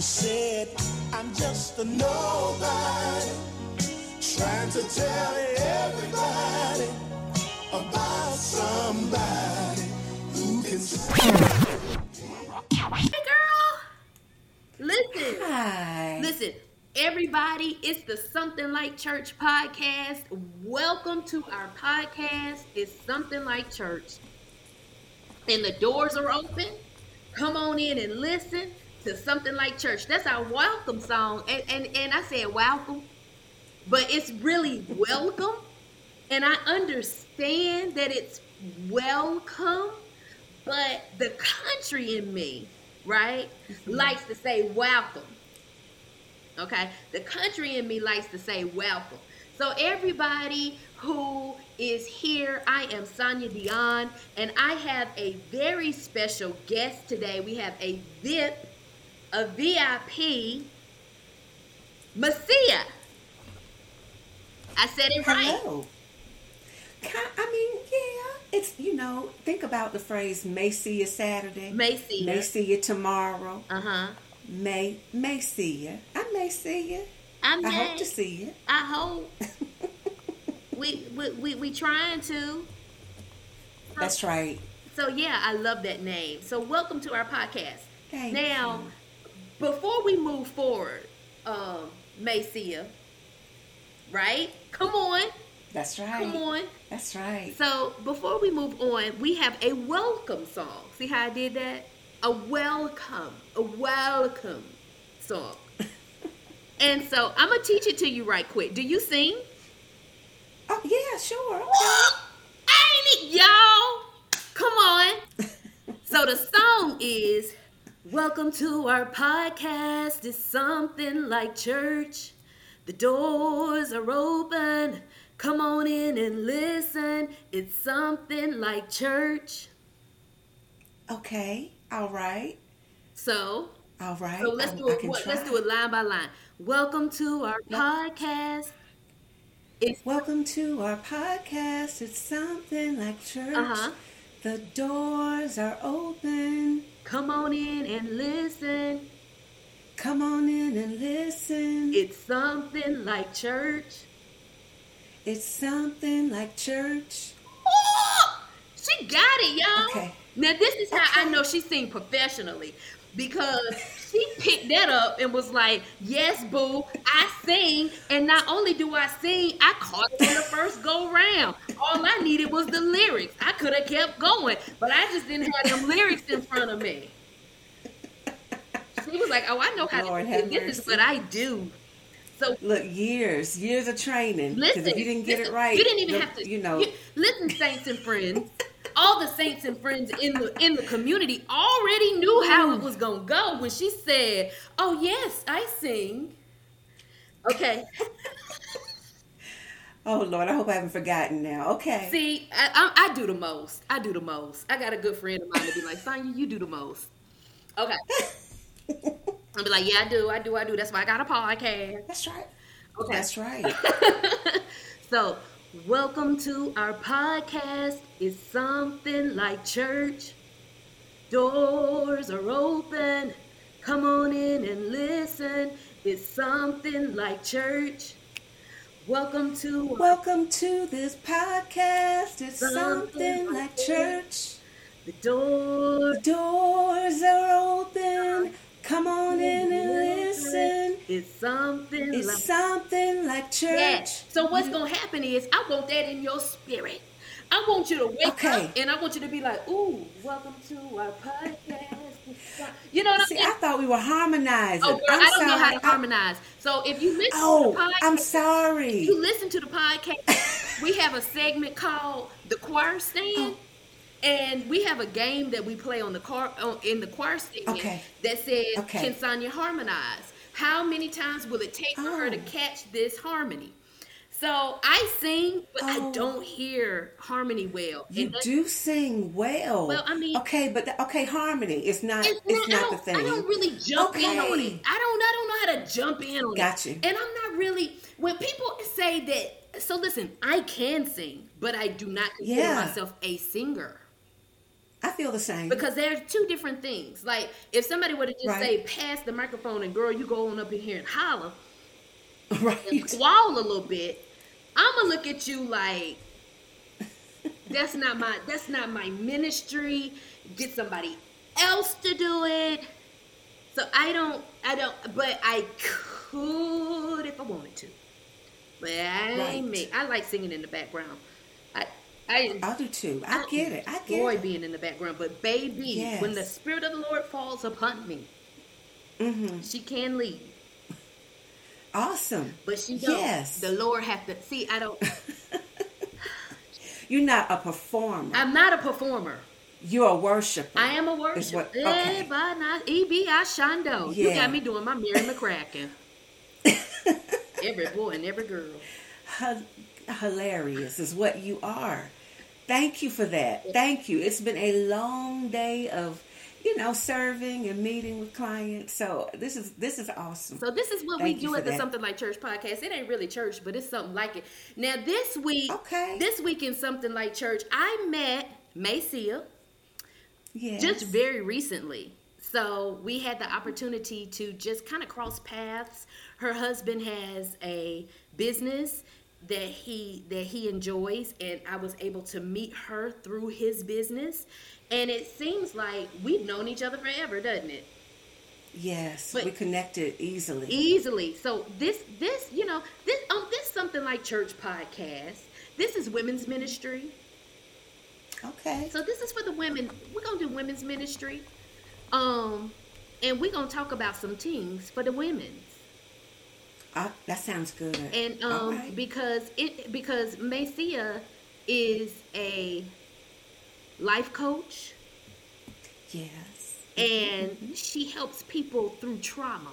You said I'm just a nobody, trying to tell everybody about somebody who can. Hey, girl. Listen. Hi. Listen, everybody, it's the Something Like Church podcast. Welcome to our podcast. It's Something Like Church. And the doors are open. Come on in and listen to Something Like Church. That's our welcome song. And, and, and I said welcome, but it's really welcome. And I understand that it's welcome, but the country in me, right, mm-hmm. likes to say welcome. Okay, the country in me likes to say welcome. So everybody who is here, I am Sonya Dion, and I have a very special guest today. We have a VIP, a VIP, Macea. I said it right. Hello. Ki- I mean, yeah, it's you know, think about the phrase "may see you Saturday," May see may see you tomorrow, Uh huh. may may see you. I may see you. I I hope to see you. I hope. we, we we we trying to. That's right. So yeah, I love that name. So welcome to our podcast. Thank now, before we move forward, um, Macea, right? Come on, That's right. come on. That's right. So before we move on, we have a welcome song. See how I did that? A welcome, a welcome song. and so I'm gonna teach it to you right quick. Do you sing? Oh yeah, sure. Okay. Ain't it, y'all? Come on. so the song is Welcome to our podcast. It's something like church. The doors are open. Come on in and listen. It's something like church. Okay. All right. So, All right. so let's I- do it. what- Let's do it line by line. Welcome to our Yep. podcast. It's Welcome to our podcast. It's something like church. Uh-huh. The doors are open. come on in and listen. Come on in and listen. It's something like church. It's something like church. Oh, she got it, y'all. Okay. Now this is how I know she sing professionally because she picked that up and was like, "Yes, boo, I sing, and not only do I sing, I caught it on the first go round. All I needed was the lyrics. I could have kept going, but I just didn't have them lyrics in front of me." She was like, "Oh, I know how Lord to sing. This is what I do." So Look, years, years of training. Listen, if you didn't get listen, it right, You didn't even have to. You know, you- listen, saints and friends. All the saints and friends in the in the community already knew how it was gonna go when she said, "Oh yes, I sing." Okay. oh Lord, I hope I haven't forgotten now. Okay. See, I, I, I do the most. I do the most. I got a good friend of mine to be like, Sonya, you do the most. Okay. I'll be like, yeah, I do, I do, I do. That's why I got a podcast. That's right. Okay. That's right. so, welcome to our podcast. It's something like church. Doors are open. Come on in and listen. It's something like church. Welcome to Welcome to this podcast. It's Something something like church. church. the door. The doors are open. Come on in and listen. It's something It's like something like church. that. So what's gonna happen is I want that in your spirit. I want you to wake Okay. up and I want you to be like, "Ooh, welcome to our podcast." You know what I'm See, saying? I thought we were harmonizing. Oh, girl, I'm I don't know how to I- harmonize. So if you listen to Oh, the podcast, I'm sorry. you listen to the podcast. we have a segment called the choir stand. Oh. And we have a game that we play on the car on, in the choir segment Okay. that says, Okay. "Can Sonya harmonize? How many times will it take for her to Oh. catch this harmony?" So I sing, but I Oh. don't hear harmony well. You do sing well. Well, I mean- okay, but the, okay, harmony is not. It's, It's, not, not the thing. I don't really jump in on it. I don't. I don't know how to jump in on Got it. you. And I'm not really. When people say that, so listen. I can sing, but I do not consider Yeah. myself a singer. I feel the same. Because there's two different things. Like if somebody were to just Right. say, pass the microphone and girl, you go on up in here and holler and right. squall a little bit, I'ma look at you like that's not my that's not my ministry. Get somebody else to do it. So I don't I don't but I could if I wanted to. But I Right. me. I like singing in the background. I I I do too. I get it. I get enjoy it. being in the background. But baby, when the spirit of the Lord falls upon me, hmm she can lead. Awesome. But she don't. Yes. The Lord have to see. I don't. You're not a performer. I'm not a performer. You're a worshiper. I am a Is what- worshiper. okay. Eh, E.B. Ashando. You Yeah. got me doing my Mary McCracken. every boy and every girl. Hi- hilarious is what you are. Thank you for that. Thank you. It's been a long day of, you know, serving and meeting with clients. So this is this is awesome. So this is what Thank we do at the that. Something Like Church podcast. It ain't really church, but it's something like it. Now this week, Okay. this week in Something Like Church, I met Macea. yes. just very recently. So we had the opportunity to just kind of cross paths. Her husband has a business that he that he enjoys and I was able to meet her through his business and it seems like we've known each other forever, doesn't it? yes. but- we connected easily. Easily. So this this, you know, this um this something like church podcast. This is women's ministry. okay. So this is for the women. We're gonna do women's ministry, um, and we're gonna talk about some things for the women. Uh, that sounds good. And um, right. because it because Macea is a life coach yes. and she helps people through trauma.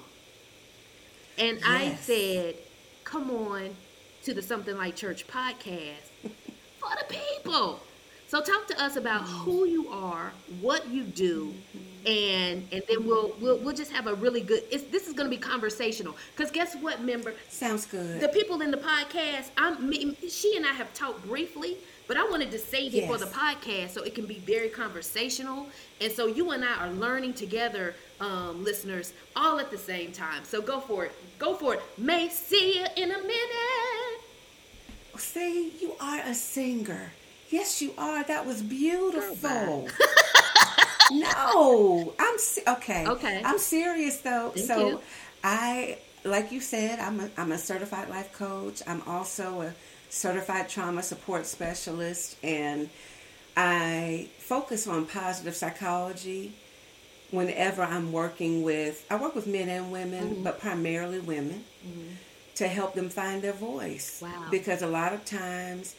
And I said, "Come on to the Something Like Church podcast for the people." So talk to us about who you are, what you do, and and then we'll we'll, we'll just have a really good. It's, this is going to be conversational because guess what, member? Sounds good. The people in the podcast, I'm me, she and I have talked briefly, but I wanted to save it for the podcast so it can be very conversational. And so you and I are learning together, um, listeners, all at the same time. So go for it. Go for it. May see you in a minute. See, you are a singer. Yes, you are. That was beautiful. no, I'm se- okay. Okay. I'm serious though. Thank so, you. I, like you said, I'm a, I'm a certified life coach. I'm also a certified trauma support specialist, and I focus on positive psychology. Whenever I'm working with, I work with men and women, Mm-hmm. but primarily women to help them find their voice. Wow. Because a lot of times,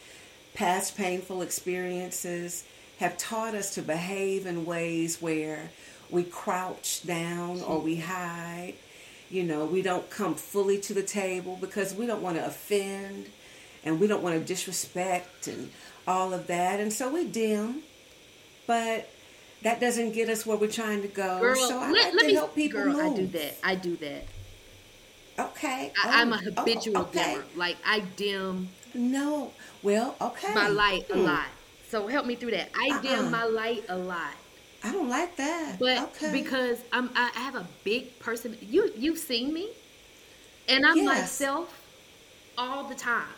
past painful experiences have taught us to behave in ways where we crouch down or we hide. You know, we don't come fully to the table because we don't want to offend and we don't want to disrespect and all of that. And so we dim, but that doesn't get us where we're trying to go. Girl, so I let, like let me. help people girl, I do that. I do that. Okay. I, oh, I'm a Oh, oh, habitual okay. dimmer. Like I dim No. Well, okay. my light a Hmm. lot. So help me through that. I Uh-uh. dim my light a lot. I don't like that. But okay. because I'm, I have a big person. You you've seen me, and I'm Yes. myself all the time.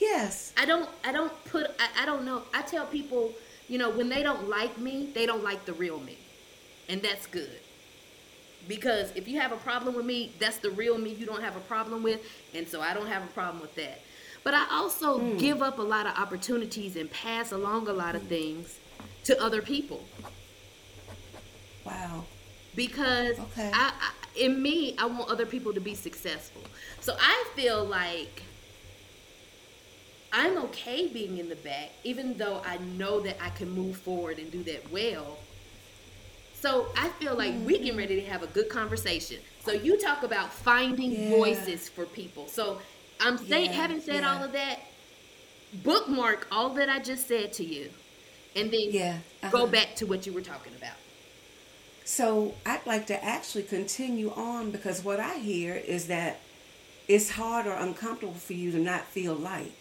yes, I don't I don't put I, I don't know. I tell people, you know, when they don't like me, they don't like the real me, and that's good. Because if you have a problem with me, that's the real me you don't have a problem with, and so I don't have a problem with that. But I also Hmm. give up a lot of opportunities and pass along a lot of things to other people. wow. because Okay. I, I in me I want other people to be successful. So I feel like I'm okay being in the back, even though I know that I can move forward and do that well. So I feel like we Mm-hmm. get ready to have a good conversation. So you talk about finding Yeah. voices for people. So I'm saying, Yeah, having said yeah. all of that, bookmark all that I just said to you, and then Yeah, go uh-huh. back to what you were talking about. So I'd like to actually continue on because what I hear is that it's hard or uncomfortable for you to not feel liked.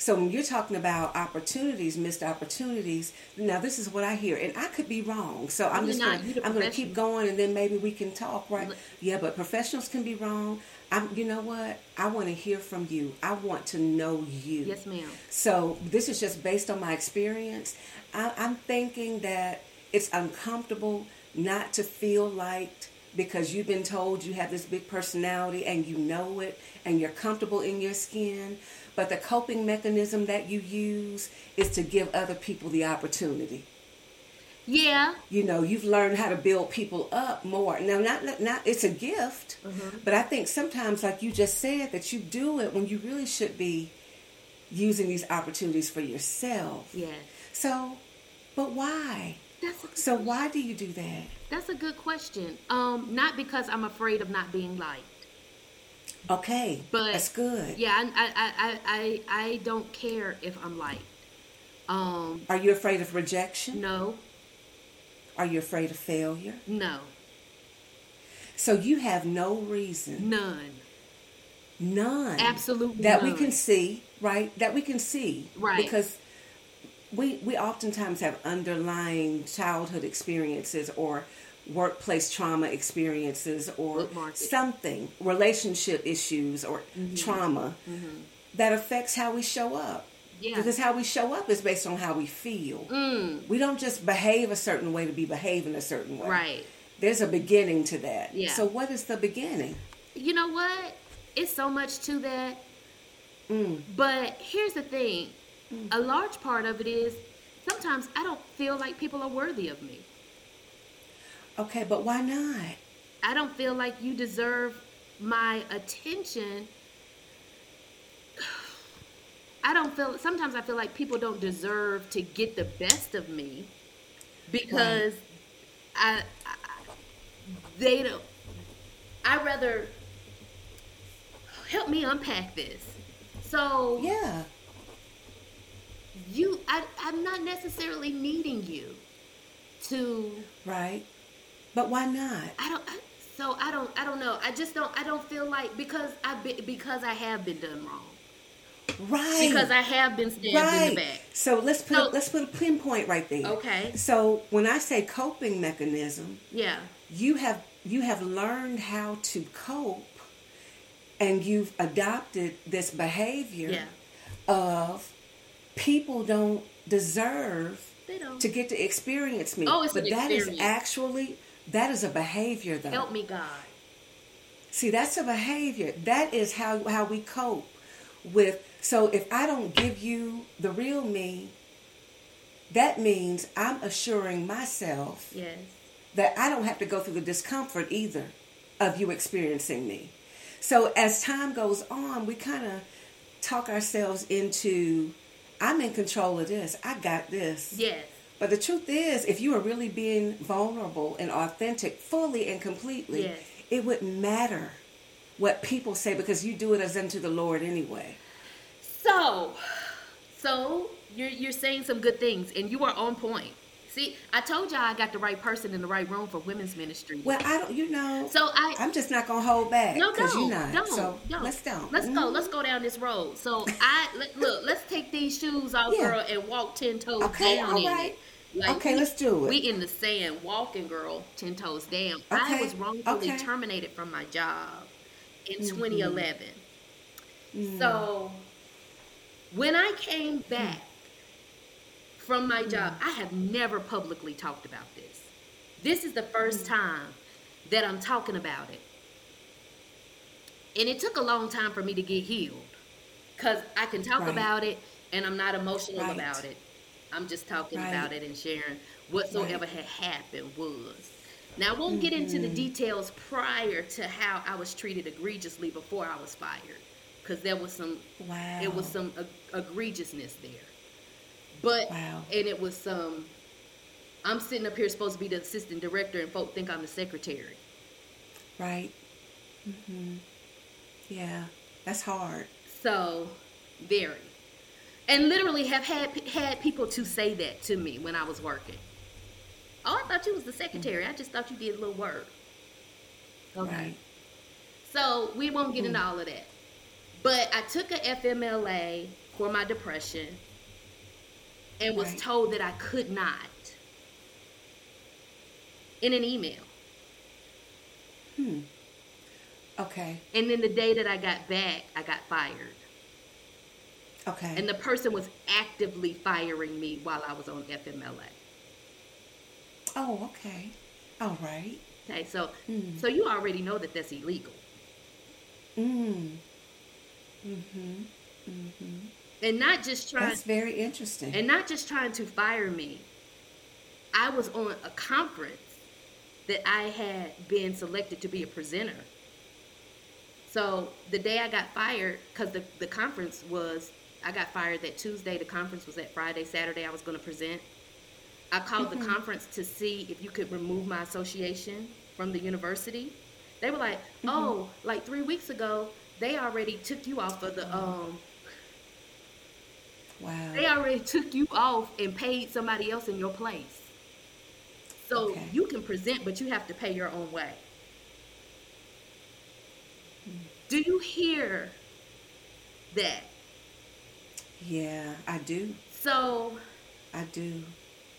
So when you're talking about opportunities, missed opportunities, now this is what I hear, and I could be wrong. So I'm You're just not. gonna, I'm gonna keep going, and then maybe we can talk, right? Yeah, but professionals can be wrong. I'm, you know what? I want to hear from you. I want to know you. Yes, ma'am. So this is just based on my experience. I, I'm thinking that it's uncomfortable not to feel liked because you've been told you have this big personality and you know it and you're comfortable in your skin. But the coping mechanism that you use is to give other people the opportunity. Yeah. You know, you've learned how to build people up more. Now, not not, not it's a gift, but I think sometimes, like you just said, that you do it when you really should be using these opportunities for yourself. Yeah. So, but why? That's So why do you do that? That's a good question. Um, not because I'm afraid of not being liked. Okay, But that's good. Yeah, I I, I, I, I don't care if I'm liked. Um, Are you afraid of rejection? no, Are you afraid of failure? no, So you have no reason, none. none, Absolutely that we can see, right? That we can see, Right. Because we we oftentimes have underlying childhood experiences or workplace trauma experiences or something, relationship issues or Mm-hmm. trauma that affects how we show up. Yeah. Because how we show up is based on how we feel. Mm, We don't just behave a certain way to be behaving a certain way. right. There's a beginning to that. Yeah. So what is the beginning? You know what? It's so much to that. Mm. But here's the thing. A large part of it is sometimes I don't feel like people are worthy of me. Okay, but why not? I don't feel like you deserve my attention. I don't feel sometimes I feel like people don't deserve to get the best of me because I, I they don't I rather help me unpack this. So Yeah. you I, I'm not necessarily needing you to Right. But why not? I don't. I, so I don't. I don't know. I just don't. I don't feel like because I be, because I have been done wrong. Right. Because I have been stabbed in the back. So let's put So- let's put a pinpoint right there. Okay. So when I say coping mechanism, Yeah. you have you have learned how to cope and you've adopted this behavior Yeah. of people don't deserve They don't. to get to experience me. Oh, it's but that is experience. actually that is a behavior though. Help me, God. See, that's a behavior. That is how how we cope with so if I don't give you the real me, that means I'm assuring myself Yes. that I don't have to go through the discomfort either of you experiencing me. So as time goes on, we kind of talk ourselves into I'm in control of this. I got this. Yes. But the truth is, if you are really being vulnerable and authentic, fully and completely, Yes. it wouldn't matter what people say because you do it as unto the Lord anyway. So, so you're you're saying some good things, and you are on point. See, I told y'all I got the right person in the right room for women's ministry. Well, I don't, you know. So I- I'm just not gonna hold back No, don't, you're not. don't, so don't. let's go. Let's go. Mhm. Let's go down this road. So I let, look. Let's take these shoes off, Yeah. girl, and walk ten toes Okay, down all in it. Like, Okay, we- let's do it. We in the sand, walking, girl, ten toes down. I was wrongfully okay. terminated from my job in Mm-hmm. 2011. Mm. So when I came back from my job, Mm. I have never publicly talked about this. This is the Mm. first time that I'm talking about it. And it took a long time for me to get healed. Because I can talk Right. about it and I'm not emotional Right. about it. I'm just talking Right. about it and sharing whatsoever had happened was. Now, I won't get into the Mm-hmm. details prior to how I was treated egregiously before I was fired. Because there was some Wow. it was some eg- egregiousness there. But Wow. and it was some I'm sitting up here supposed to be the assistant director and folk think I'm the secretary. Right. Mm-hmm. Yeah, that's hard. So, very. And literally have had had people to say that to me when I was working. Oh, I thought you was the secretary. I just thought you did a little work. Okay. Right. So we won't get into all of that. But I took a FMLA for my depression and was Right. told that I could not in an email. Hmm. Okay. And then the day that I got back, I got fired. Okay. And the person was actively firing me while I was on FMLA. oh, okay. All right. Okay, so Hmm. so you already know that that's illegal. Mm. Mhm. Mm. Mm Mhm. And not just trying That's very interesting. and not just trying to fire me. I was on a conference that I had been selected to be a presenter. So the day I got fired, because the, the conference was, I got fired that Tuesday, the conference was that Friday, Saturday, I was going to present. I called the conference to see if you could remove my association from the university. They were like, oh, like three weeks ago, they already took you off of the, um, wow. they already took you off and paid somebody else in your place. So Okay. you can present, but you have to pay your own way. Do you hear that? yeah, I do. So I do.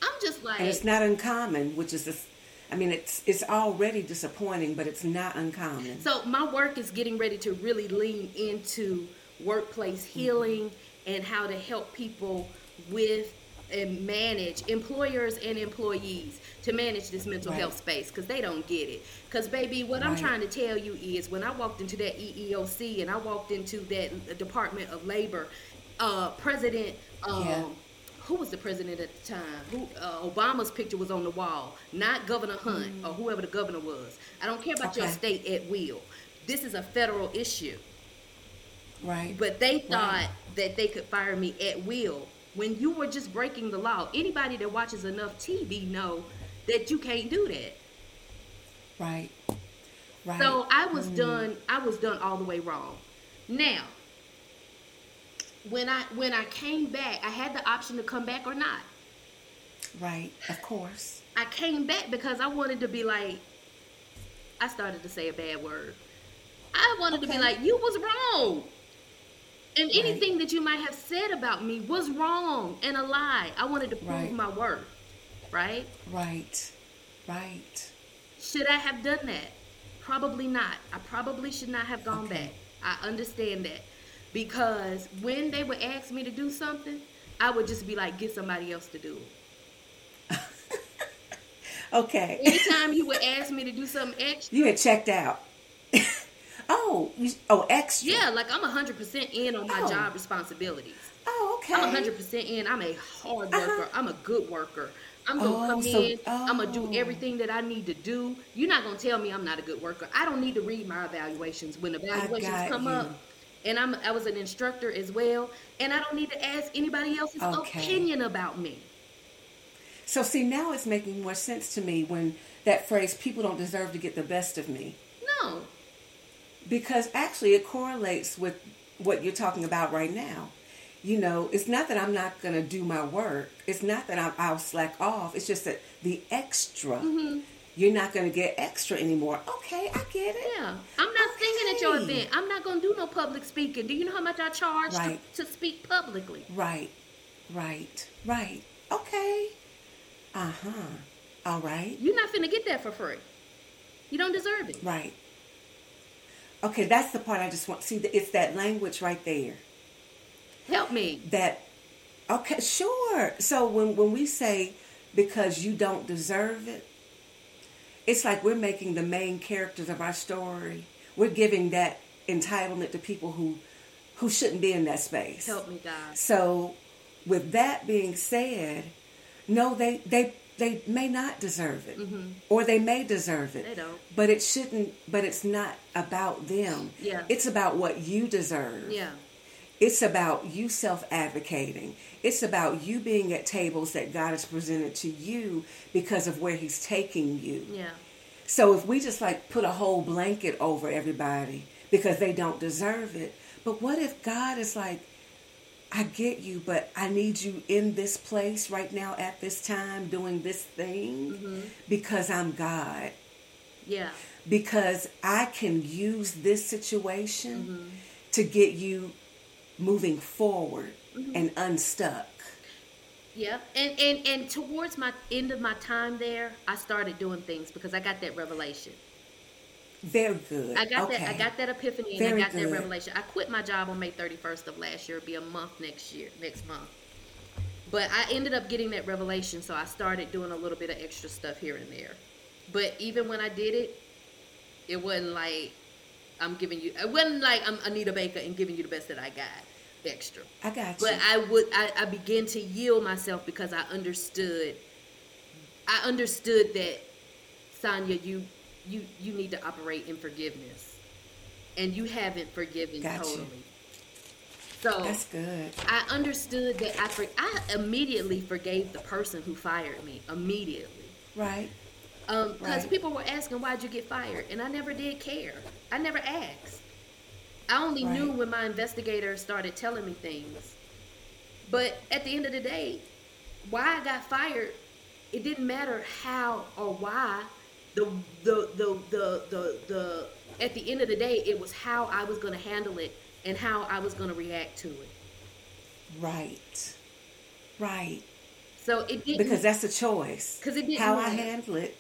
I'm just like, And it's not uncommon, which is this. I mean, it's it's already disappointing, but it's not uncommon. so my work is getting ready to really lean into workplace mm-hmm. healing and how to help people with and manage employers and employees to manage this mental Right. health space because they don't get it. Because baby, what I'm trying to tell you is when I walked into that EEOC and I walked into that Department of Labor, uh, President. Um, Yeah. Who was the president at the time? Who uh, Obama's picture was on the wall, not Governor Hunt or whoever the governor was. I don't care about your state at will. This is a federal issue. Right. But they thought that they could fire me at will when you were just breaking the law. Anybody that watches enough TV know that you can't do that. right. Right. So I was mm. done. I was done all the way wrong. Now, when I when I came back, I had the option to come back or not. Right. Of course. I came back because I wanted to be like. I started to say a bad word. I wanted to be like, you was wrong. And Right. anything that you might have said about me was wrong and a lie. I wanted to prove Right. my worth. Right? Right. Right. Should I have done that? Probably not. I probably should not have gone Okay. back. I understand that. Because when they would ask me to do something, I would just be like, get somebody else to do it. Okay. Anytime you would ask me to do something extra, You had checked out. oh. You, oh, extra. yeah, like I'm 100% in on my Oh. job responsibilities. Oh, okay. I'm 100% in. I'm a hard worker. I'm a good worker. I'm going to Uh-huh. Oh, come so- in. I'm going to do oh. everything that I need to do. You're not going to tell me I'm not a good worker. I don't need to read my evaluations when evaluations come you. up. And I'm I was an instructor as well, and I don't need to ask anybody else's Okay. opinion about me. So see, now it's making more sense to me when that phrase "people don't deserve to get the best of me," No. Because actually it correlates with what you're talking about right now. You know, it's not that I'm not going to do my work. It's not that I'm, I'll slack off. It's just that the extra, Mm-hmm. you're not going to get extra anymore. Okay, I get it. Yeah. I'm not singing at your event. I'm not going to do no public speaking. Do you know how much I charge Right. to, to speak publicly? Right, right, right. Okay. Uh huh. All right. You're not finna get that for free. You don't deserve it. Right. Okay, that's the part I just want. See, it's that language right there. Help me. That. Okay, sure. So when when we say because you don't deserve it, it's like we're making the main characters of our story. We're giving that entitlement to people who who shouldn't be in that space. Help me, God. So, with that being said, no, they they they may not deserve it, or they may deserve it. Mm-hmm. They don't. But it shouldn't. But it's not about them. Yeah. It's about what you deserve. Yeah. It's about you self advocating. It's about you being at tables that God has presented to you because of where He's taking you. Yeah. So if we just like put a whole blanket over everybody because they don't deserve it, but what if God is like, I get you, but I need you in this place right now at this time doing this thing because I'm God. Yeah. Because I can use this situation to get you moving forward Mhm. and unstuck. Yeah, and and and towards my end of my time there, I started doing things because I got that revelation. Very good. I got okay. that I got that epiphany and Very I got that revelation. I quit my job on May 31st of last year. It'll be a month next year, next month. But I ended up getting that revelation, so I started doing a little bit of extra stuff here and there. But even when I did it, it wasn't like I'm giving you. It wasn't like I'm Anita Baker and giving you the best that I got extra. I got you. But I would I, I began to yield myself because I understood I understood that Sonya, you you you need to operate in forgiveness. And you haven't forgiven Got you. totally. So That's good. I understood that I for, I immediately forgave the person who fired me immediately. Right. Um, because Right. people were asking why'd you get fired, and I never did care. I never asked. I only knew when my investigator started telling me things. But at the end of the day, why I got fired, it didn't matter how or why. The the the the the, the at the end of the day, it was how I was going to handle it and how I was going to react to it. Right. Right. So it didn't Because that's a choice. Because it didn't How I handle it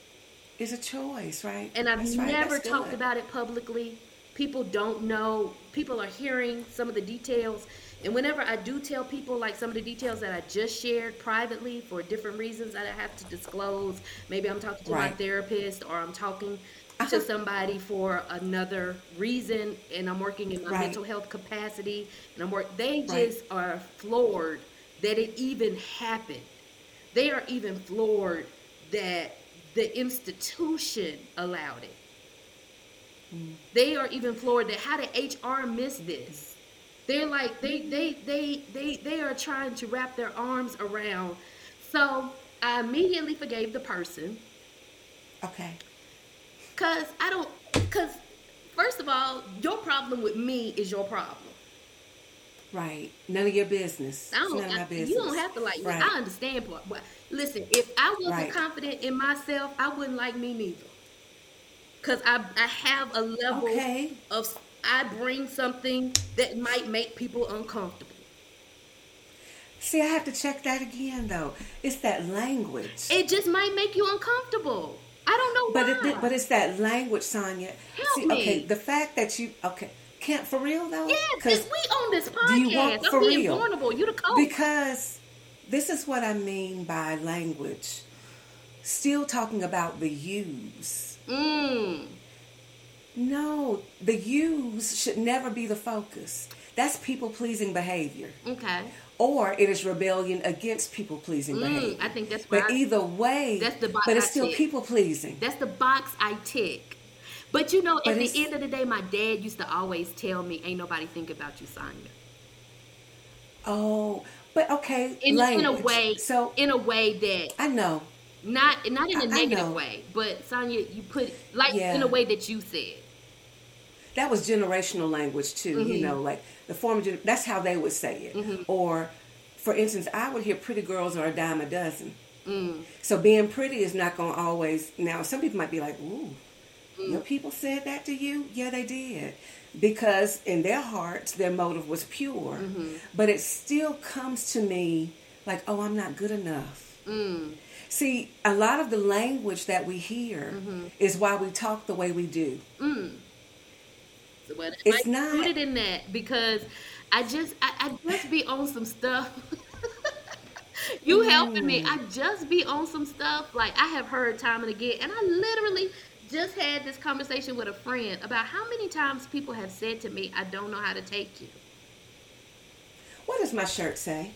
is a choice, right? and I've That's never that's talked good. about it publicly. People don't know. People are hearing some of the details. And whenever I do tell people like some of the details that I just shared privately for different reasons that I have to disclose, maybe I'm talking to my therapist or I'm talking Uh-huh. to somebody for another reason and I'm working in my Right. mental health capacity and I'm work they Right. just are floored that it even happened. They are even floored that the institution allowed it. They are even floored that how did HR miss this? They're like they they they they they are trying to wrap their arms around. So I immediately forgave the person Okay. because I don't because first of all, your problem with me is your problem. Right. None of your business. I don't. it's none of my business. you don't have to like me. Right. I understand part. But listen, if I wasn't Right. confident in myself, I wouldn't like me neither. Cause I I have a level Okay. of I bring something that might make people uncomfortable. See, I have to check that again, though. It's that language. It just might make you uncomfortable. I don't know but why. it, but it's that language, Sonya. Help See, me. okay, the fact that you okay can't for real though. yeah, because we own this do you want podcast. for I'm being real? vulnerable. You the coach. Because this is what I mean by language. Still talking about the use. mm. No, the use should never be the focus. That's people pleasing behavior. Okay. Or it is rebellion against people pleasing Mm, behavior. I think that's But I- either way, That's the box but it's I still tick. people pleasing. That's the box I tick. But you know, But at the end of the day, my dad used to always tell me, "Ain't nobody think about you, Sonya." Oh, but okay, In, in a way, So in a way that I know. not not in a I- negative way, but Sonya, you put like Yeah. in a way that you said. That was generational language too. Mm-hmm. You know, like the former. Gen- that's how they would say it. Or, for instance, I would hear "pretty girls are a dime a dozen." Mm. So being pretty is not going to always. Now, some people might be like, "Ooh, Mm. your people said that to you." Yeah, they did, because in their hearts, their motive was pure. Mm-hmm. But it still comes to me like, "Oh, I'm not good enough." Mm. See, a lot of the language that we hear Mm-hmm. is why we talk the way we do. So, but It's not- put it in that because I just I, I just be on some stuff. you helping me. I just be on some stuff like I have heard time and again, and I literally just had this conversation with a friend about how many times people have said to me, "I don't know how to take you." What does my shirt say?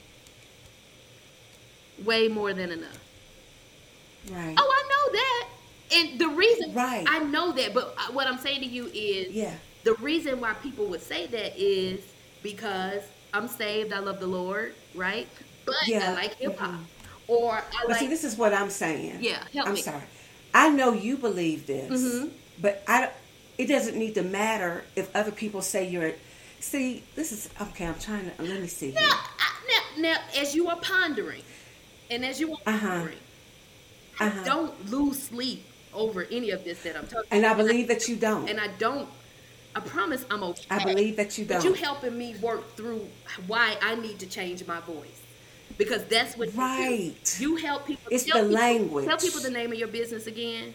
Way more than enough. Right. Oh, I know that. And the reason Right. I know that, but uh, what I'm saying to you is Yeah. The reason why people would say that is because I'm saved, I love the Lord, right? But I like hip hop. Or I But like see, this is what I'm saying. Yeah, help I'm me. sorry. I know you believe this, Mhm. but I. don't- It doesn't need to matter if other people say you're. See, this is okay. I'm trying to let me see. Now, I, now, now as you are pondering and as you are Uh-huh. pondering, Uh-huh. don't lose sleep over any of this that I'm talking And I about. believe that you don't. and I don't I promise I'm okay. I believe that you But don't. you helping me work through why I need to change my voice. Because that's what Right. you. You help people. It's tell the people- language. Tell people the name of your business again.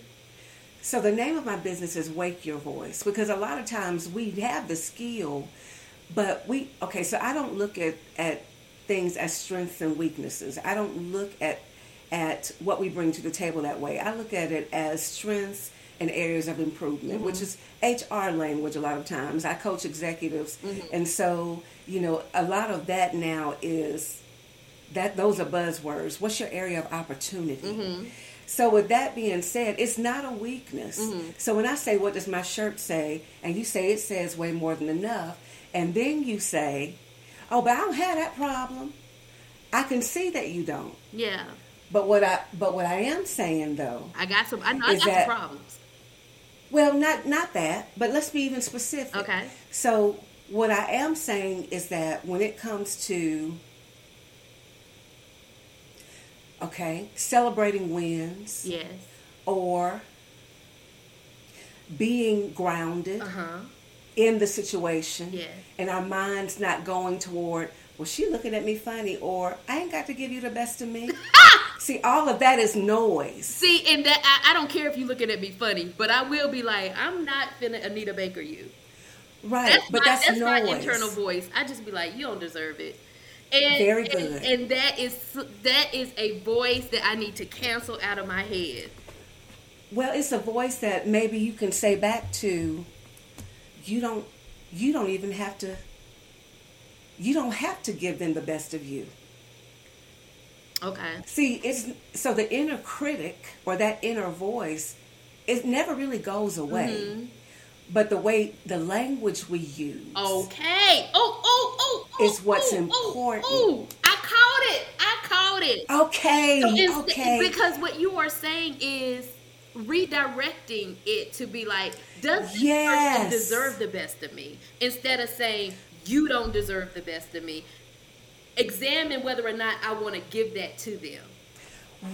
So the name of my business is Wake Your Voice because a lot of times we have the skill, but we okay. So I don't look at at things as strengths and weaknesses. I don't look at at what we bring to the table that way. I look at it as strengths and areas of improvement, which mm-hmm. is HR language. A lot of times I coach executives, mm-hmm. and so you know a lot of that now is that those are buzzwords. What's your area of opportunity? Mm-hmm. So with that being said, it's not a weakness. So when I say what does my shirt say, and you say it says way more than enough, and then you say, "Oh, but I don't have that problem." I can see that you don't. Yeah, But what I but what I am saying though, I got some. I know I got some problems. Well, not not that, but let's be even specific. Okay. So what I am saying is that when it comes to okay, celebrating wins Yes. or being grounded Uh huh. in the situation Yes. and our minds not going toward well she looking at me funny or i ain't got to give you the best of me ah! see all of that is noise See, and that I, I don't care if you looking at me funny, but I will be like, I'm not finna Anita Baker you. right That's but my, that's, that's my internal voice. I just be like, you don't deserve it. And, Very and- good. And, that is that is a voice that I need to cancel out of my head. well it's a voice that maybe you can say back to you don't you don't even have to you don't have to give them the best of you Okay. See, it's so the inner critic or that inner voice, it never really goes away. Mm-hmm. But the way the language we use, Okay. Oh, oh, oh, oh. Is what's oh, important. Oh, oh. I caught it. I caught it. okay, So okay, Because what you are saying is redirecting it to be like, does this Yes. person deserve the best of me? Instead of saying, you don't deserve the best of me. Examine whether or not I want to give that to them.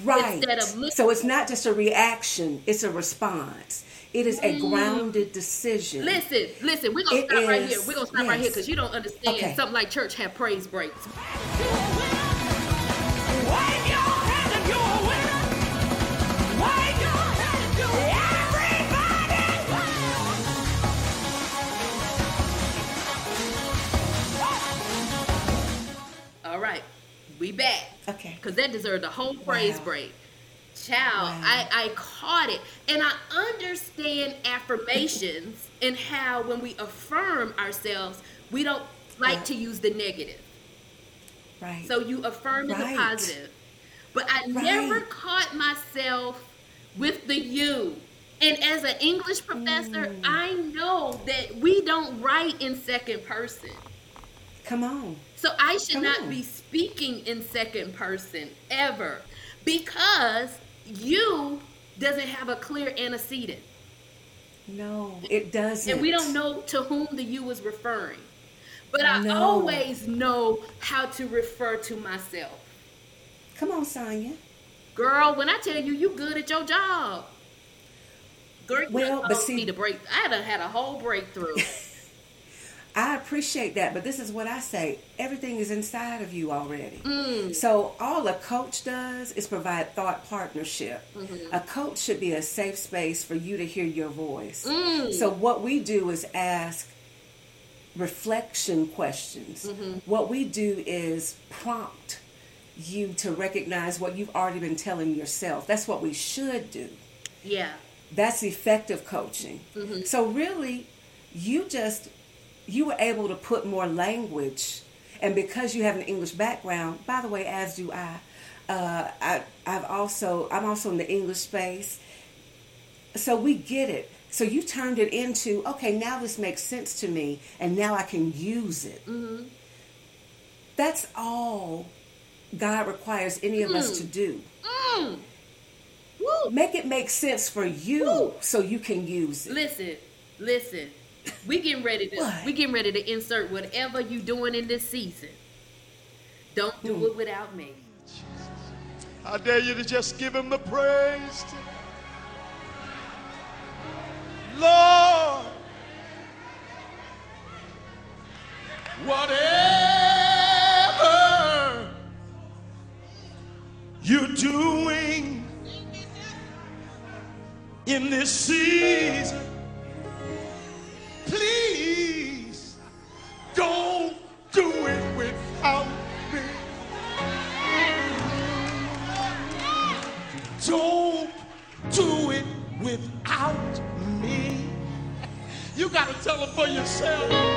right. instead of look- so it's not just a reaction; it's a response. It is a grounded decision. Mm. Listen, listen, we're gonna It stop right here. is, We're gonna stop right here because you don't understand Okay. something like church have praise breaks. We back. Okay. Because that deserved a whole praise Wow. break. Child, Wow. I, I caught it. And I understand affirmations and how when we affirm ourselves, we don't like to use the negative. Right. So you affirm in the positive. But I Right. never caught myself with the you. And as an English professor, Mm. I know that we don't write in second person. come on. So I should Come not on. be speaking in second person ever because you doesn't have a clear antecedent. No, it doesn't. And we don't know to whom the you was referring. But I No. always know how to refer to myself. Come on, Sonya. Girl, when I tell you you good at your job. Girl, Well, well, but see- need a break. I done had a whole breakthrough. I appreciate that, but this is what I say. Everything is inside of you already. Mm. So all a coach does is provide thought partnership. Mm-hmm. A coach should be a safe space for you to hear your voice. Mm. So what we do is ask reflection questions. Mm-hmm. What we do is prompt you to recognize what you've already been telling yourself. That's what we should do. yeah. That's effective coaching. Mm-hmm. So really, you just you were able to put more language, and because you have an English background, by the way, as do I, uh, I I've also I'm also in the English space, so we get it. So you turned it into okay. Now this makes sense to me, and now I can use it. Mm-hmm. That's all God requires any of us to do. Mm. Woo. Make it make sense for you, Woo. so you can use it. Listen, listen. We getting ready to What? we getting ready to insert whatever you doing in this season. Don't do Hmm. it without me. I dare you to just give him the praise. Lord, Whatever you're doing in this season, yourself.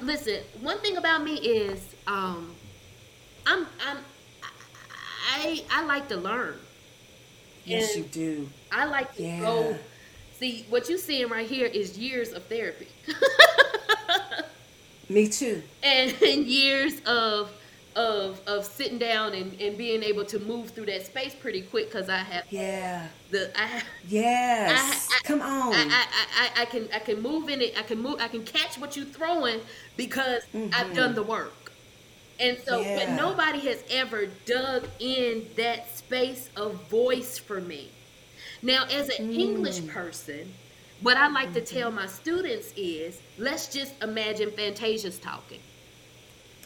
I'm listen. One thing about me is, um, I'm I'm I I like to learn. Yes, And you do. I like to Yeah. go. See what you're seeing right here is years of therapy, Me too. and, and years of of of sitting down and, and being able to move through that space pretty quick because I have Yeah. the I Yes. I- I- Come on. I, I, I, I can I can move in it. I can move. I can catch what you're throwing because I've done the work. And so, but Mm-hmm. Nobody has ever dug in that space of voice for me. Now, as an Mm. English person, what I like to tell my students is, let's just imagine Fantasia's talking.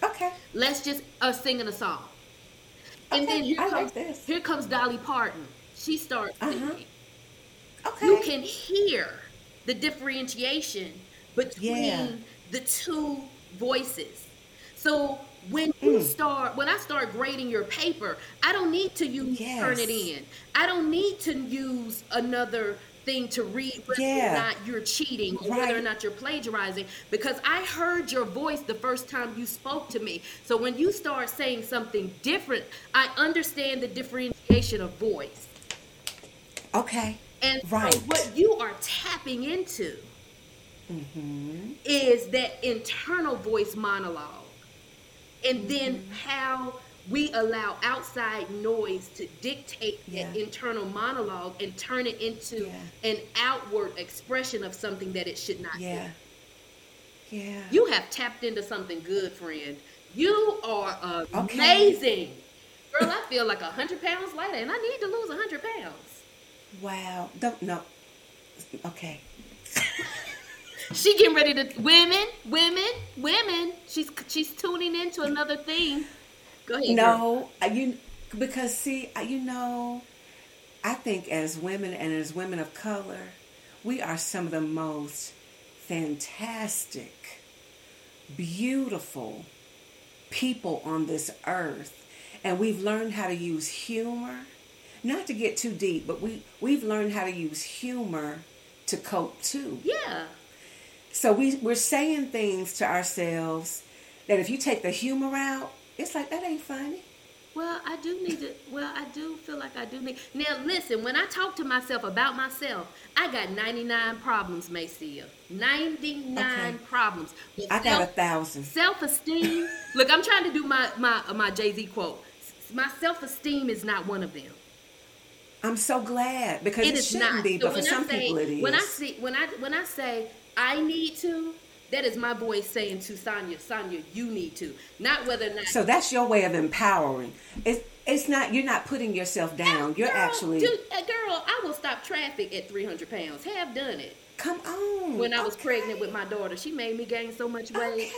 Okay. Let's just us singing a song. And then here I like comes this. here comes Dolly Parton. She starts Uh-huh. singing Okay. you can hear the differentiation between Yeah. the two voices. So when you Mm. start, when I start grading your paper, I don't need to use Yes. turn it in. I don't need to use another thing to read whether or not you're cheating or whether or not you're plagiarizing because I heard your voice the first time you spoke to me. So when you start saying something different, I understand the differentiation of voice. Okay. And Right. so what you are tapping into Mm-hmm. is that internal voice monologue. And then Mm-hmm. how we allow outside noise to dictate Yeah. that internal monologue and turn it into Yeah. an outward expression of something that it should not Yeah. Yeah. You have tapped into something good, friend. You are Okay. amazing. Girl, I feel like a hundred pounds lighter and I need to lose a hundred pounds. Wow. Don't no. Okay. She getting ready to women, women, women. She's she's tuning into another thing. Go ahead. No, I- you because see, you know, I think as women and as women of color, we are some of the most fantastic, beautiful people on this earth, and we've learned how to use humor. Not to get too deep, but we we've learned how to use humor to cope too. Yeah. So we we're saying things to ourselves that if you take the humor out, it's like that ain't funny. Well, I do need to. Well, I do feel like I do need. Now, listen. When I talk to myself about myself, I got ninety nine problems, Macea. Ninety nine Okay. problems. I got a thousand. Self-esteem. look, I'm trying to do my my my Jay Z quote. My self-esteem is not one of them. I'm so glad because it, shouldn't not. be, So but for I some people it is. When I see when I when I say I need to, that is my voice saying to Sonya, Sonya, you need to. Not whether or not so that's your way of empowering. It's it's not you're not putting yourself down. You're Girl, actually dude, uh, girl, I will stop traffic at 300 pounds. Have done it. come on. When I was okay, pregnant with my daughter, she made me gain so much weight. Okay.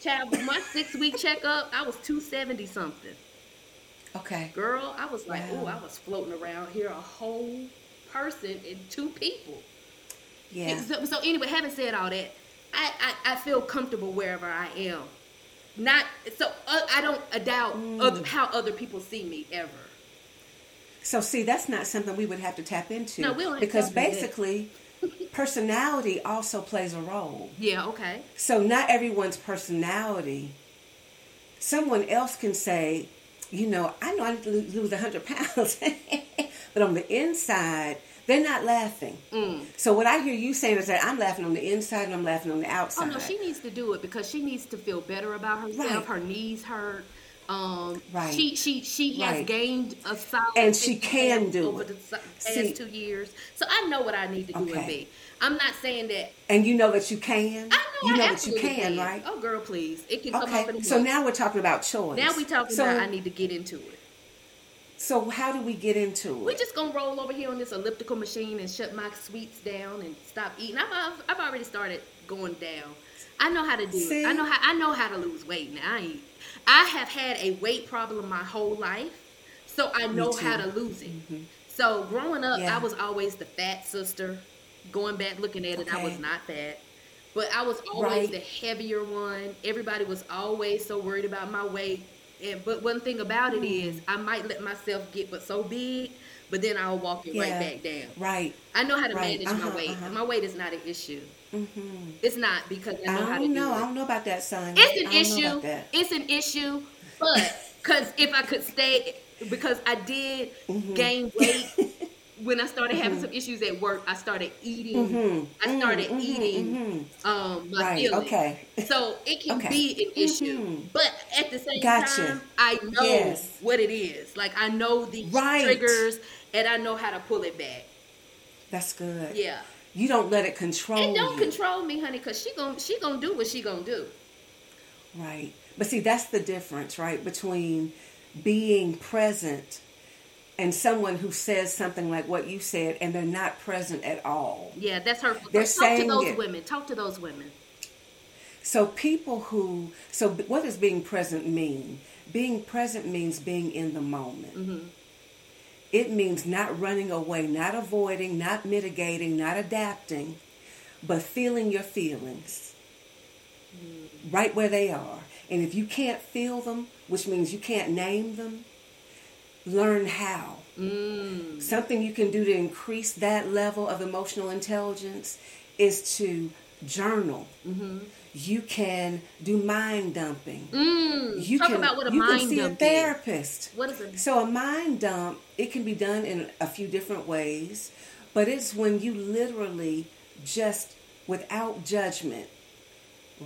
Child, my six week checkup, I was 270 something. Okay. Girl, I was like, Wow. oh, I was floating around here a whole person and two people. Yeah. So, so anyway, having said all that, I, I, I feel comfortable wherever I am. Not so uh, I don't doubt Mm. other, how other people see me ever. So see, that's not something we would have to tap into. No, we don't because tap into that. basically, personality also plays a role. Yeah, okay. So not everyone's personality someone else can say, you know, I know I need to lo- lose 100 pounds. but on the inside, they're not laughing. So what I hear you saying is that I'm laughing on the inside and I'm laughing on the outside. Oh no, she needs to do it because she needs to feel better about herself. Right. Her knees hurt. Um, Right. She she she has gained a solid And she can do over it. the past See- two years. So I know what I need to do and Okay. be. I'm not saying that. and you know that you can? I know you I know that you absolutely can, right? Oh girl, please. It can come up in Okay. So now we're talking about choice. Now we talking so, about I need to get into it. So how do we get into it? We're just gonna roll over here on this elliptical machine and shut my sweets down and stop eating. I've, I've, I've already started going down. I know how to do See? it. I know how I know how to lose weight now. I ain't, I have had a weight problem my whole life, so I know. Mm-hmm. how to lose it. So growing up, Yeah. I was always the fat sister. Going back looking at it, I was not fat. But I was always Right. the heavier one. Everybody was always so worried about my weight. And but one thing about it is. I might let myself get but so big, but then I'll walk it right back down. Right. I know how to Right. manage Uh-huh, my weight. uh-huh. My weight is not an issue. It's not because I I know how to don't do know. I don't know about that, son. It's an issue. It's an issue, but because if I could stay, because I did Mm-hmm. gain weight when I started having some issues at work. I started eating. I started eating um, my Mm-hmm. Right, feelings. okay. So it can Okay. be an issue, but at the same Gotcha. time, I know Yes. what it is. Like I know the Right. triggers, and I know how to pull it back. That's good. Yeah. You don't let it control And don't you. control me, honey, because she gon' she gonna do what she gonna do. Right. But see, that's the difference, right, between being present and someone who says something like what you said and they're not present at all. Yeah, that's her. They're Talk to those it. women. Talk to those women. So people who so what does being present mean? Being present means being in the moment. Mm-hmm. It means not running away, not avoiding, not mitigating, not adapting, but feeling your feelings mm. right where they are. And if you can't feel them, which means you can't name them, learn how. Mm. Something you can do to increase that level of emotional intelligence is to journal. Mm-hmm. You can do mind dumping. Mm. You Talk can, about what a you mind can see dump a is. therapist. What is it? So a mind dump, it can be done in a few different ways, but it's when you literally just without judgment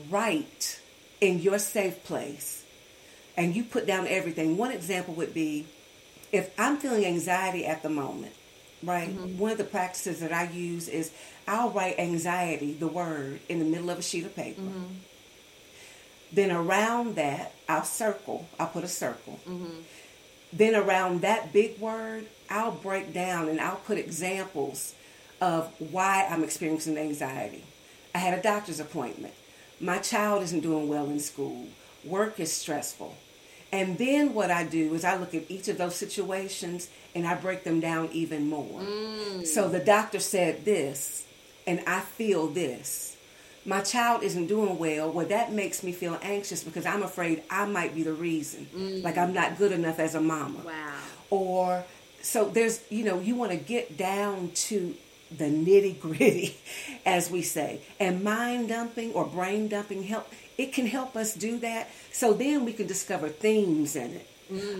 write in your safe place and you put down everything. One example would be if I'm feeling anxiety at the moment, right? Mm-hmm. One of the practices that I use is I'll write anxiety, the word, in the middle of a sheet of paper. Mm-hmm. Then around that, I'll circle, I'll put a circle. Mm-hmm. Then around that big word, I'll break down and I'll put examples of why I'm experiencing anxiety. I had a doctor's appointment. My child isn't doing well in school. Work is stressful. And then what I do is I look at each of those situations and I break them down even more. Mm. So the doctor said this, and I feel this. My child isn't doing well. Well, that makes me feel anxious because I'm afraid I might be the reason. Mm. Like I'm not good enough as a mama Wow. or so there's you know you want to get down to the nitty gritty as we say and mind dumping or brain dumping help it can help us do that. So then we can discover themes in it.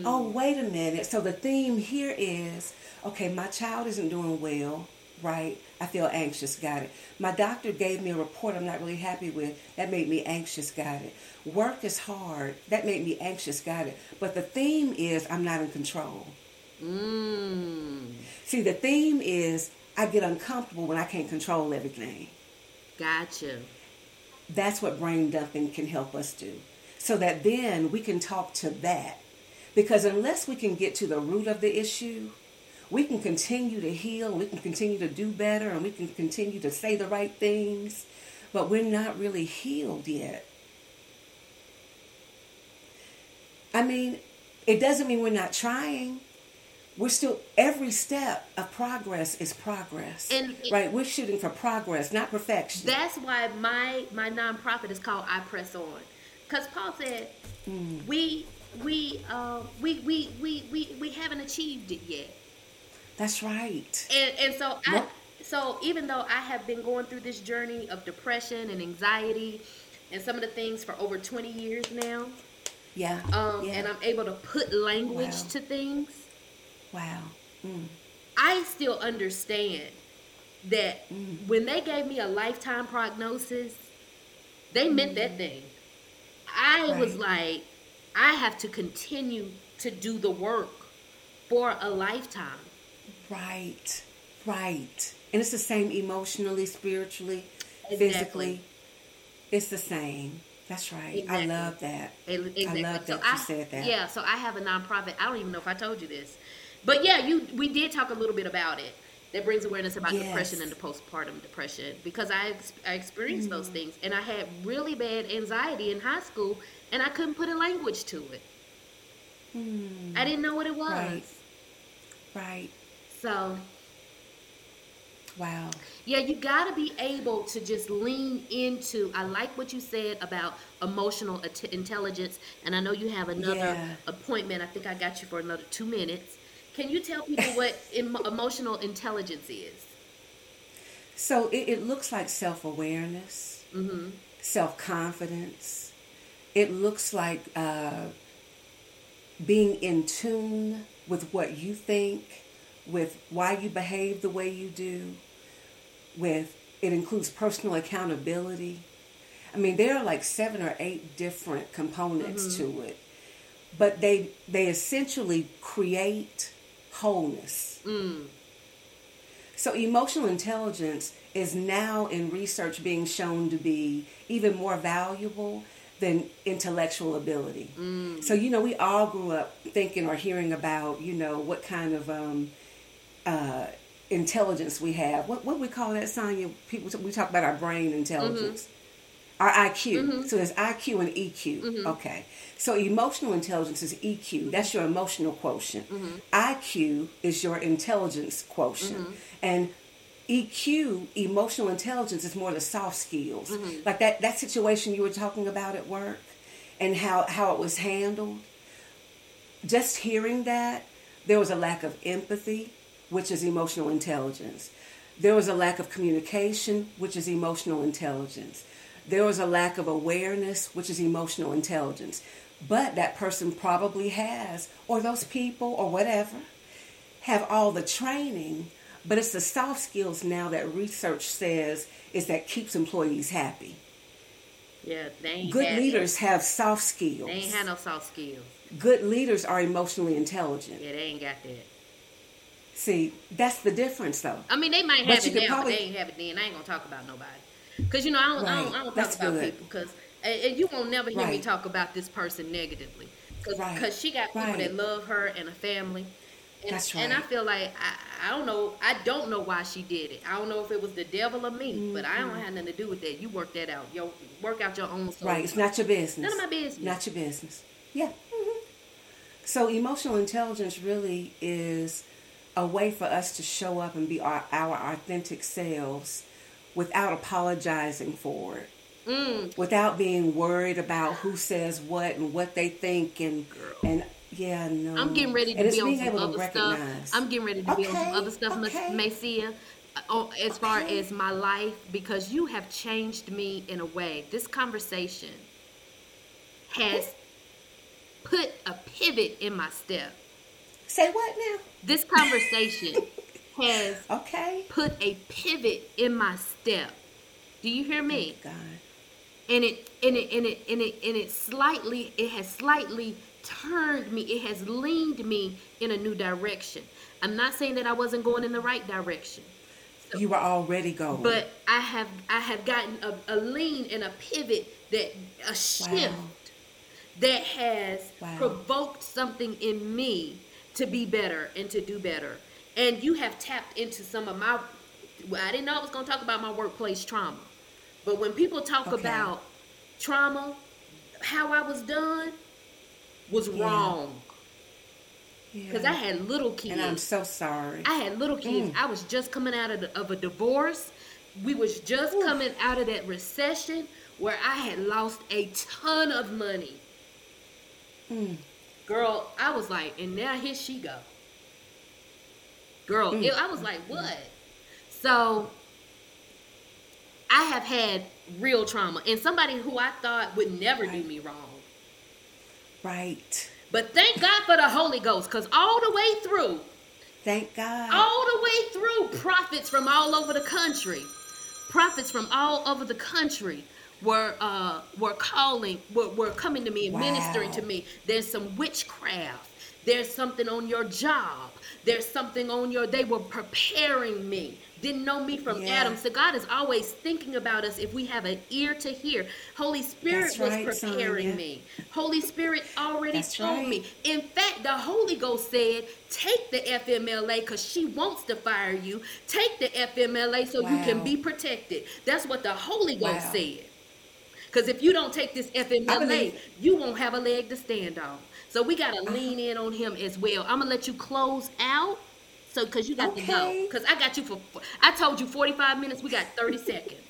Oh wait a minute. So the theme here is okay my child isn't doing well right? I feel anxious. Got it. My doctor gave me a report i'm not really happy with. That made me anxious. Got it. Work is hard. That made me anxious. Got it. But the theme is i'm not in control. Mm. See, the theme is I get uncomfortable when I can't control everything. Gotcha. That's what brain dumping can help us do. So that then we can talk to that. Because unless we can get to the root of the issue, we can continue to heal, we can continue to do better, and we can continue to say the right things, but we're not really healed yet. I mean, it doesn't mean we're not trying. We're still every step of progress is progress. And- right, we're shooting for progress, not perfection. That's why my my nonprofit is called I Press On, because Paul said Mm. we we uh, we, we we we we haven't achieved it yet, That's right. and and so I so even though I have been going through this journey of depression and anxiety and some of the things for over twenty years now, Yeah. um, yeah. and I'm able to put language Wow. to things. Wow. Mm. I still understand that Mm. when they gave me a lifetime prognosis, they meant that thing. I was Mm. Like, I have to continue to do the work for a lifetime. Right. Right. And it's the same emotionally, spiritually, Exactly. physically. It's the same. That's right. Exactly. I love that. Exactly. I love so that I, you said that. Yeah, so I have a nonprofit. I don't even know if I told you this, but yeah, you we did talk a little bit about it. That brings awareness about depression and the postpartum depression because I I experienced Mm. those things and I had really bad anxiety in high school and I couldn't put a language to it. I didn't know what it was. Right. Right. So Wow. Yeah, you got to be able to just lean into. I like what you said about emotional int- intelligence, and I know you have another Yeah. appointment. I think I got you for another two minutes. Can you tell people what em- emotional intelligence is? So it, it looks like self awareness, Mm-hmm. self confidence. It looks like uh, being in tune with what you think, with why you behave the way you do, with it includes personal accountability. I mean, there are like seven or eight different components to it, but they they essentially create wholeness. So emotional intelligence is now in research being shown to be even more valuable than intellectual ability. So you know, we all grew up thinking or hearing about you know what kind of um, uh, intelligence we have. What what we call that, Sonya? People we talk about our brain intelligence. Our IQ. Mm-hmm. So there's IQ and EQ. Mm-hmm. Okay. So emotional intelligence is EQ. That's your emotional quotient. Mm-hmm. IQ is your intelligence quotient. And EQ, emotional intelligence, is more the soft skills. Like that, that situation you were talking about at work and how, how it was handled. Just hearing that, there was a lack of empathy, which is emotional intelligence. There was a lack of communication, which is emotional intelligence. There was a lack of awareness, which is emotional intelligence. But that person probably has, or those people, or whatever, have all the training, but it's the soft skills now that research says is that keeps employees happy. Yeah, they ain't Good leaders have soft skills. They ain't had no soft skills. Good leaders are emotionally intelligent. Yeah, they ain't got that. See, that's the difference though. I mean, they might have you it now, probably- but they ain't have it then. I ain't gonna talk about nobody, cause you know I don't, I don't, I don't talk about good. people, cause and, and you won't never hear me talk about this person negatively, cause, Right. 'cause she got people Right. that love her and a family. And, That's And I feel like I, I don't know. I don't know why she did it. I don't know if it was the devil or me, but I don't have nothing to do with that. You work that out. Yo, work out your own soul. Right, it's not your business. None of my business. Not your business. Yeah. hmm So emotional intelligence really is a way for us to show up and be our, our authentic selves without apologizing for it. Mm. Without being worried about who says what and what they think and and yeah, no. I'm getting ready to and be on some other stuff. I'm getting ready to be on some other stuff, okay. Macea, uh, as far Okay. as my life, because you have changed me in a way. This conversation has put a pivot in my step. Say what now? This conversation has Okay. put a pivot in my step. Do you hear me? God. and it and it and it and it and it slightly it has slightly turned me it has leaned me in a new direction i'm not saying that i wasn't going in the right direction You were already going. but i have i have gotten a, a lean and a pivot that a shift that has Wow. provoked something in me to be better and to do better and you have tapped into some of my well, i didn't know i was going to talk about my workplace trauma but when people talk Okay. about trauma how i was done was Yeah. wrong Yeah. because i had little kids and I'm so sorry. I had little kids. Mm. I was just coming out of, the, of a divorce. We was just coming out of that recession where I had lost a ton of money. Mm. Girl, I was like, and now here she go. Girl, Mm. it- I was like, what? So I have had real trauma, and somebody who I thought would never do me wrong Right. But thank God for the Holy Ghost, because all the way through, Thank God. all the way through, prophets from all over the country, prophets from all over the country were uh were calling were, were coming to me and Wow. ministering to me. There's some witchcraft. There's something on your job. There's something on your they were preparing me. Didn't know me from Yeah. Adam. So God is always thinking about us if we have an ear to hear. Holy Spirit That's was right, preparing Sonya. me. Holy Spirit already That's told right. me. In fact, the Holy Ghost said, take the FMLA because she wants to fire you. Take the FMLA so you can be protected. That's what the Holy Ghost Wow. said. Because if you don't take this FMLA, believe- you won't have a leg to stand on. So we got to lean in on him as well. I'm going to let you close out. So, because you got to go. Because I got you for, I told you 45 minutes. We got 30 seconds.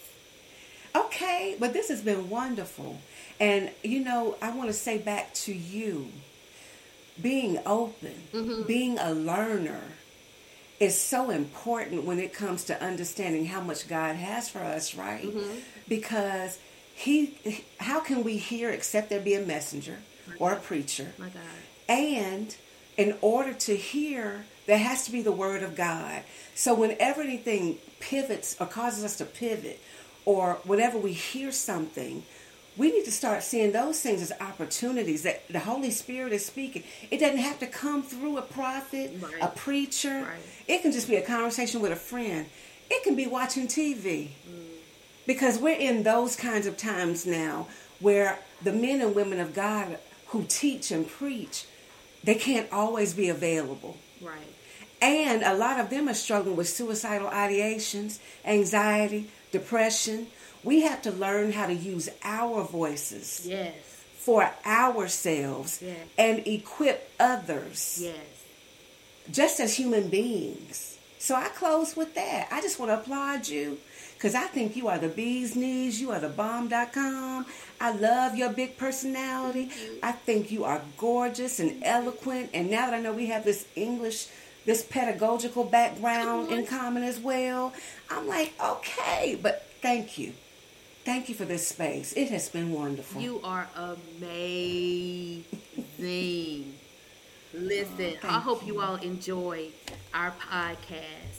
Okay, but this has been wonderful. And, you know, I want to say back to you being open, mm-hmm. being a learner is so important when it comes to understanding how much God has for us, right? Mm-hmm. Because he how can we hear except there be a messenger or a preacher? My God. And in order to hear, there has to be the word of God. So whenever anything pivots or causes us to pivot, or whenever we hear something, we need to start seeing those things as opportunities that the Holy Spirit is speaking. It doesn't have to come through a prophet, Right. a preacher. Right. It can just be a conversation with a friend. It can be watching TV mm. because we're in those kinds of times now where the men and women of God who teach and preach, they can't always be available. Right. And a lot of them are struggling with suicidal ideations, anxiety, depression. We have to learn how to use our voices Yes. for ourselves Yes. and equip others Yes. just as human beings. So I close with that. I just want to applaud you because I think you are the bee's knees. You are the bomb.com. I love your big personality. I think you are gorgeous and eloquent. And now that I know we have this English, this pedagogical background in common as well, I'm like, okay, but thank you. Thank you for this space. It has been wonderful. You are amazing. Listen, I thank hope you all enjoy our podcast,